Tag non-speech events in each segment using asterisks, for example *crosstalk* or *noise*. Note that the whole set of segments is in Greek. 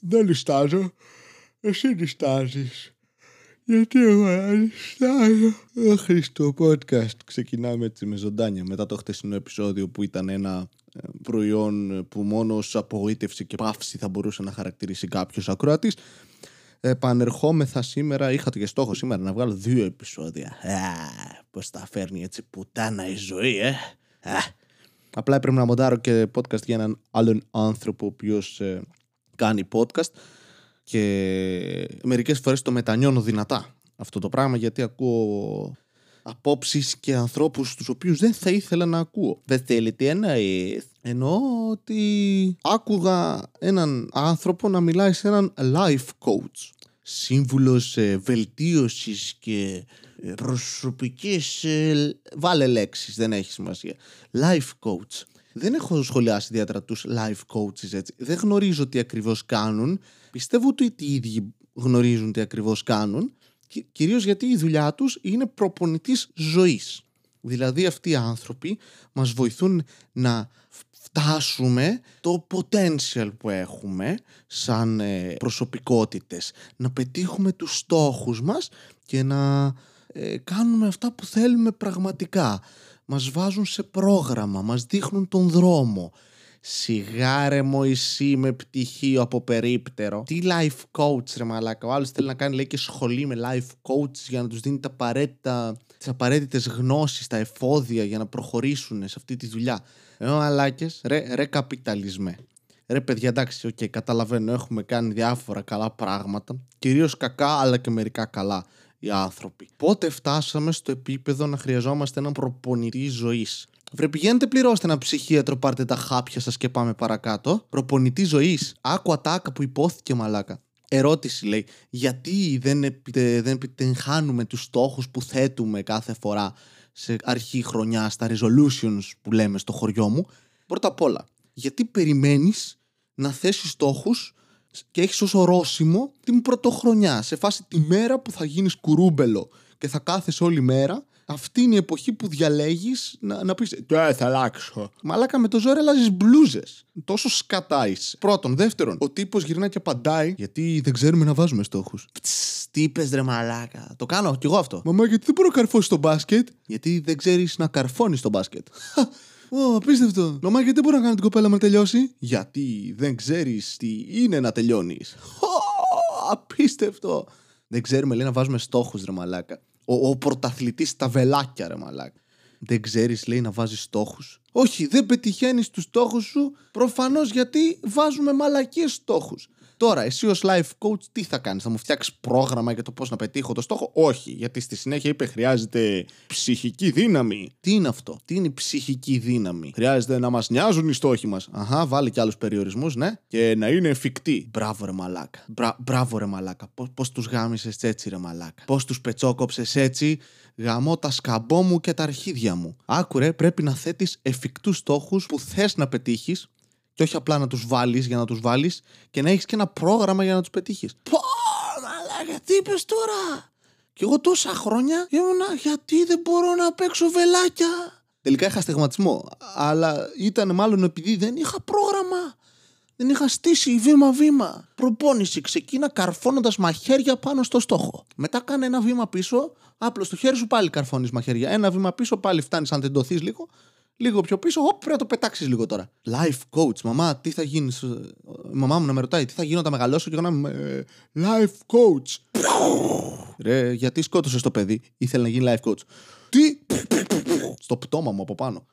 Δεν λιστάζω. Εσύ λιστάζεις. Γιατί εγώ λιστάζω. Αχ, το podcast ξεκινάμε έτσι με ζωντάνια μετά το χτεσινό επεισόδιο που ήταν ένα ε, προϊόν που μόνο ως απογοήτευση και παύση θα μπορούσε να χαρακτηρίσει κάποιος ακροατής. Επανερχόμεθα σήμερα, είχα το και στόχο σήμερα να βγάλω δύο επεισόδια. Α, πώς τα φέρνει έτσι πουτάνα η ζωή, ε. Α, απλά έπρεπε να μοντάρω και podcast για έναν άλλον άνθρωπο ο οποίος ε, κάνει podcast και μερικές φορές το μετανιώνω δυνατά αυτό το πράγμα γιατί ακούω απόψεις και ανθρώπους τους οποίους δεν θα ήθελα να ακούω. Δεν θέλει τι εννοείς. Εννοώ ότι άκουγα έναν άνθρωπο να μιλάει σε έναν life coach. Σύμβουλος ε, βελτίωσης και ε, προσωπικής... Ε, βάλε λέξεις, δεν έχει σημασία. Life coach. Δεν έχω σχολιάσει ιδιαίτερα τους life coaches έτσι. Δεν γνωρίζω τι ακριβώς κάνουν. Πιστεύω ότι οι ίδιοι γνωρίζουν τι ακριβώς κάνουν κυρίως γιατί η δουλειά τους είναι προπονητής ζωής. Δηλαδή αυτοί οι άνθρωποι μας βοηθούν να φτάσουμε το potential που έχουμε σαν ε, προσωπικότητες, να πετύχουμε τους στόχους μας και να ε, κάνουμε αυτά που θέλουμε πραγματικά. Μας βάζουν σε πρόγραμμα, μας δείχνουν τον δρόμο, Σιγά ρε Μωυσή με πτυχίο από περίπτερο. Τι life coach ρε μαλάκα. Ο άλλος θέλει να κάνει λέει και σχολή με life coach για να τους δίνει τα απαραίτητα, τις απαραίτητες γνώσεις, τα εφόδια για να προχωρήσουν σε αυτή τη δουλειά. Ε, μαλάκες, ρε, ρε καπιταλισμέ. Ρε παιδιά, εντάξει, ok, okay, καταλαβαίνω, έχουμε κάνει διάφορα καλά πράγματα, κυρίως κακά αλλά και μερικά καλά οι άνθρωποι. Πότε φτάσαμε στο επίπεδο να χρειαζόμαστε έναν προπονητή ζωής; Βρε πηγαίνετε πληρώστε ένα ψυχίατρο, πάρτε τα χάπια σας και πάμε παρακάτω. Προπονητή ζωής. Άκου ατάκα που υπόθηκε μαλάκα. Ερώτηση λέει, γιατί δεν, επιτε, δεν επιτυγχάνουμε τους στόχους που θέτουμε κάθε φορά σε αρχή χρονιά, στα resolutions που λέμε στο χωριό μου; Πρώτα απ' όλα, γιατί περιμένεις να θέσεις στόχους και έχεις ως ορόσημο την πρωτοχρονιά, σε φάση τη μέρα που θα γίνεις κουρούμπελο και θα κάθεσαι όλη μέρα αυτή είναι η εποχή που διαλέγεις να, να πεις Τι θα αλλάξω. Μαλάκα με το ζόρι αλλάζεις μπλούζες. Τόσο σκατά είσαι. Πρώτον. Δεύτερον, ο τύπος γυρνάει και απαντάει γιατί δεν ξέρουμε να βάζουμε στόχους. Τι είπες ρε μαλάκα. Το κάνω κι εγώ αυτό. Μαμά, γιατί δεν μπορώ να καρφώσει το μπάσκετ; Γιατί δεν ξέρεις να καρφώνεις το μπάσκετ. *laughs* Ω, απίστευτο. Μαμά, γιατί δεν μπορώ να κάνω την κοπέλα μου να τελειώσει; Γιατί δεν ξέρεις τι είναι να τελειώνεις. Απίστευτο. Δεν ξέρουμε, λέει, να βάζουμε στόχους, ρε μαλάκα. Ο, ο πρωταθλητής στα βελάκια, ρε μαλάκα. Δεν ξέρεις, λέει, να βάζεις στόχους; Όχι, δεν πετυχαίνεις τους στόχους σου προφανώς γιατί βάζουμε μαλακίες στόχους. Τώρα, εσύ ως life coach τι θα κάνεις, θα μου φτιάξεις πρόγραμμα για το πώς να πετύχω το στόχο; Όχι, γιατί στη συνέχεια είπε χρειάζεται ψυχική δύναμη. Τι είναι αυτό, τι είναι η ψυχική δύναμη; Χρειάζεται να μας νοιάζουν οι στόχοι μας. Αχά, βάλει και άλλους περιορισμούς, ναι. Και να είναι εφικτοί. Μπράβο, ρε μαλάκα. Μπρα, μπράβο, ρε μαλάκα. Πώς τους γάμισες έτσι, ρε μαλάκα. Πώς τους πετσόκοψες έτσι. Γαμώ τα σκαμπό μου και τα αρχίδια μου. Άκουρε, πρέπει να θέτεις εφικτούς στόχους που θες να πετύχεις και όχι απλά να τους βάλεις για να τους βάλεις και να έχεις και ένα πρόγραμμα για να τους πετύχεις. Πω, μαλάκα, τι είπες τώρα; Και εγώ τόσα χρόνια ήμουνα γιατί δεν μπορώ να παίξω βελάκια; Τελικά είχα στεγματισμό, αλλά ήταν μάλλον επειδή δεν είχα πρόγραμμα. Δεν είχα στήσει βήμα-βήμα. Προπόνηση. Ξεκίνα καρφώνοντας μαχαίρια πάνω στο στόχο. Μετά κάνε ένα βήμα πίσω. Άπλος στο χέρι σου πάλι καρφώνεις μαχαίρια. Ένα βήμα πίσω πάλι φτάνεις αν δεν λίγο λίγο πιο πίσω, Ωπ, πρέπει να το πετάξεις λίγο τώρα. Life coach, μαμά, τι θα γίνεις. Η μαμά μου να με ρωτάει, τι θα γίνω όταν μεγαλώσω και εγώ να είμαι. Ε, life coach. Ρε, γιατί σκότωσες το παιδί, ήθελε να γίνει life coach. Τι; Στο πτώμα μου από πάνω.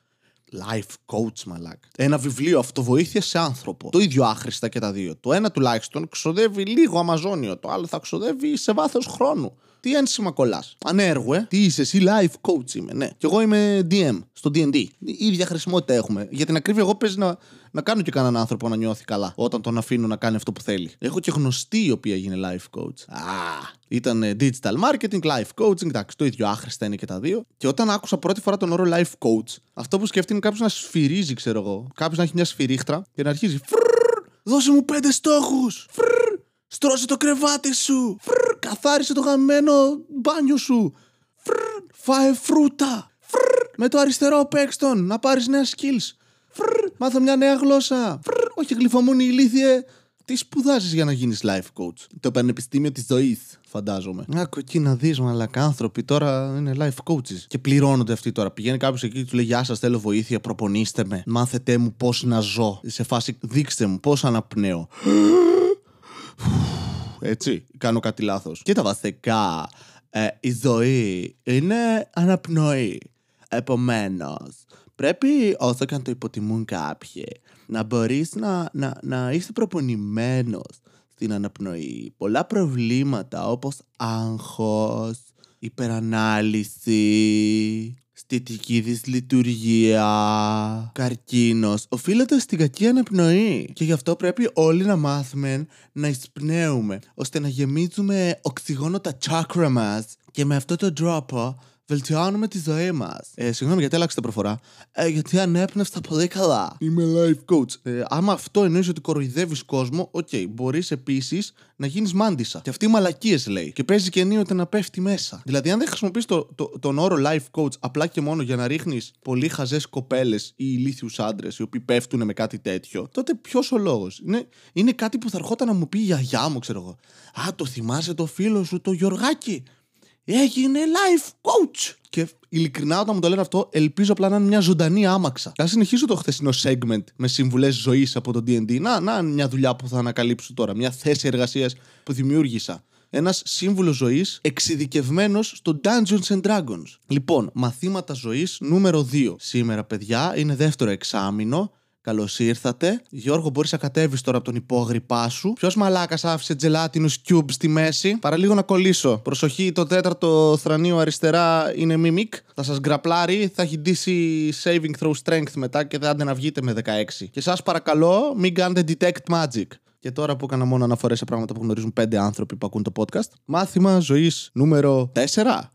Life coach, μαλάκ. Ένα βιβλίο αυτοβοήθειας σε άνθρωπο. Το ίδιο άχρηστα και τα δύο. Το ένα τουλάχιστον ξοδεύει λίγο αμαζόνιο. Το άλλο θα ξοδεύει σε βάθος χρόνου. Τι ένσημα κολλάς. Ανέργο, ε. Τι είσαι, εσύ life coach είμαι, ναι. Και εγώ είμαι DM στο DD. Η ίδια χρησιμότητα έχουμε. Για την ακρίβεια, εγώ παίζει να, να κάνω και κανέναν άνθρωπο να νιώθει καλά όταν τον αφήνω να κάνει αυτό που θέλει. Έχω και γνωστή η οποία γίνει life coach. Α, ήταν digital marketing, life coaching, εντάξει, το ίδιο άχρηστα είναι και τα δύο. Και όταν άκουσα πρώτη φορά τον όρο life coach, αυτό που σκέφτεται είναι κάποιος να σφυρίζει, ξέρω εγώ. Κάποιος να έχει μια σφυρίχτρα και να αρχίζει. Δώσε μου πέντε στόχους! Στρώσε το κρεβάτι σου! Φρρ, καθάρισε το γαμμένο μπάνιο σου! Φρρ, φάε φρούτα! Φρρ, με το αριστερό παίξτον να πάρεις νέα skills! Φρρ, μάθω μια νέα γλώσσα! Φρρ, όχι γλυφομούνι ηλίθιε! Τι σπουδάζεις για να γίνεις life coach; Το Πανεπιστήμιο της Ζωής, φαντάζομαι. Άκου εκεί να δεις, μαλακά άνθρωποι τώρα είναι life coaches. Και πληρώνονται αυτοί τώρα. Πηγαίνει κάποιος εκεί και του λέει Γεια σας, θέλω βοήθεια, προπονήστε με. Μάθετε μου πώς να ζω. Σε φάση, δείξτε μου πώς αναπνέω. Έτσι, κάνω κάτι λάθος. Και τα βασικά. Ε, η ζωή είναι αναπνοή. Επομένως, πρέπει όσο και αν το υποτιμούν κάποιοι, να μπορείς να, να, να είσαι προπονημένος στην αναπνοή. Πολλά προβλήματα όπως άγχος, υπερανάλυση, στιτική δυσλειτουργία, καρκίνος, οφείλεται στην κακή αναπνοή. Και γι' αυτό πρέπει όλοι να μάθουμε να εισπνέουμε, ώστε να γεμίζουμε οξυγόνο τα τσάκρα μας και με αυτόν τον τρόπο βελτιώνουμε τη ζωή μας. Ε, συγγνώμη γιατί άλλαξα προφορά. Ε, γιατί ανέπνευστα πολύ καλά. Είμαι life coach. Ε, άμα αυτό εννοείς ότι κοροϊδεύεις κόσμο, ok, okay, μπορείς επίσης να γίνεις μάντισσα. Και αυτή μαλακίες λέει. Και παίζει και ενίοτε να πέφτει μέσα. Δηλαδή, αν δεν χρησιμοποιείς το, το, τον όρο life coach απλά και μόνο για να ρίχνεις πολύ χαζές κοπέλες ή ηλίθιους άντρες οι οποίοι πέφτουν με κάτι τέτοιο, τότε ποιος ο λόγος; Είναι, είναι κάτι που θα ερχόταν να μου πει η γιαγιά μου, ξέρω εγώ. Α, το θυμάσαι το φίλο σου, το Γιωργάκι έγινε life coach. Και ειλικρινά, όταν μου το λένε αυτό, ελπίζω απλά να είναι μια ζωντανή άμαξα. Θα συνεχίσω το χθεσινό segment με συμβουλές ζωής από το DD. Να, να, μια δουλειά που θα ανακαλύψω τώρα. Μια θέση εργασίας που δημιούργησα. Ένας σύμβουλος ζωής εξειδικευμένος στο Dungeons and Dragons. Λοιπόν, μαθήματα ζωής νούμερο 2. Σήμερα, παιδιά, είναι δεύτερο εξάμεινο. Καλώς ήρθατε. Γιώργο, μπορείς να κατέβεις τώρα από τον υπόγρυπά σου. Ποιος μαλάκας άφησε τζελάτινους cube στη μέση; Παραλίγο να κολλήσω. Προσοχή, το τέταρτο θρανίο αριστερά είναι mimic. Θα σας γκραπλάρει, θα έχει ντύσει saving throw strength μετά και δεν να βγείτε με 16. Και σας παρακαλώ, μην κάνετε detect magic. Και τώρα που έκανα μόνο αναφορές σε πράγματα που γνωρίζουν πέντε άνθρωποι που ακούν το podcast. Μάθημα ζωής νούμερο 4.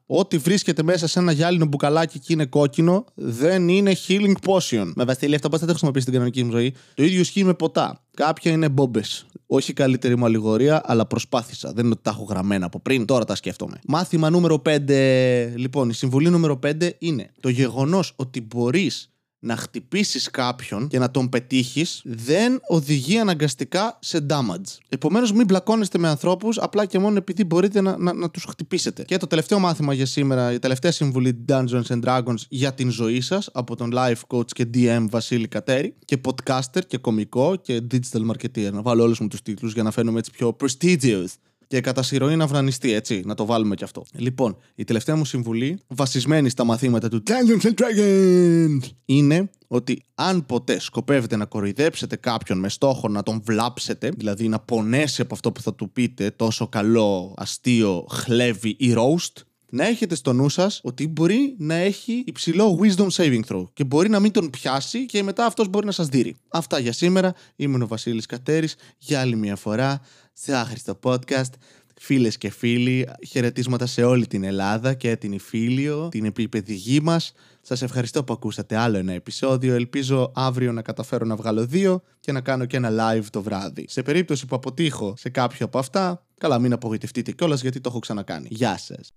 Ό,τι βρίσκεται μέσα σε ένα γυάλινο μπουκαλάκι και είναι κόκκινο, δεν είναι healing potion. Με Βασίλη, αυτό πώς θα το χρησιμοποιήσει στην κανονική μου ζωή; Το ίδιο ισχύει με ποτά. Κάποια είναι μπόμπες. Όχι καλύτερη μου αλληγορία, αλλά προσπάθησα. Δεν είναι ότι τα έχω γραμμένα από πριν, τώρα τα σκέφτομαι. Μάθημα νούμερο 5. Λοιπόν, η συμβουλή νούμερο 5 είναι το γεγονός ότι μπορείς να χτυπήσεις κάποιον και να τον πετύχεις δεν οδηγεί αναγκαστικά σε damage. Επομένως, μην μπλακώνεστε με ανθρώπους απλά και μόνο επειδή μπορείτε να, να, να τους χτυπήσετε. Και το τελευταίο μάθημα για σήμερα, η τελευταία συμβουλή Dungeons and Dragons για την ζωή σας από τον life coach και DM Βασίλη Κατέρη και podcaster και κομικό και digital marketer. Να βάλω όλους μου τους τίτλους για να φαίνομαι έτσι πιο prestigious και κατά συρροή να βρανιστεί, έτσι, να το βάλουμε κι αυτό. Λοιπόν, η τελευταία μου συμβουλή, βασισμένη στα μαθήματα του Dungeons and Dragons, είναι ότι αν ποτέ σκοπεύετε να κοροϊδέψετε κάποιον με στόχο να τον βλάψετε, δηλαδή να πονέσει από αυτό που θα του πείτε τόσο καλό, αστείο, χλέβι ή roast, να έχετε στο νου σας ότι μπορεί να έχει υψηλό wisdom saving throw και μπορεί να μην τον πιάσει και μετά αυτός μπορεί να σας δείρει. Αυτά για σήμερα. Είμαι ο Βασίλης Κατέρης για άλλη μια φορά σε άχρηστο podcast. Φίλες και φίλοι, χαιρετίσματα σε όλη την Ελλάδα και την Ιφίλιο, την επίπεδη γη μας. Σας ευχαριστώ που ακούσατε άλλο ένα επεισόδιο. Ελπίζω αύριο να καταφέρω να βγάλω δύο και να κάνω και ένα live το βράδυ. Σε περίπτωση που αποτύχω σε κάποιο από αυτά, καλά μην απογοητευτείτε κιόλας γιατί το έχω ξανακάνει. Γεια σας.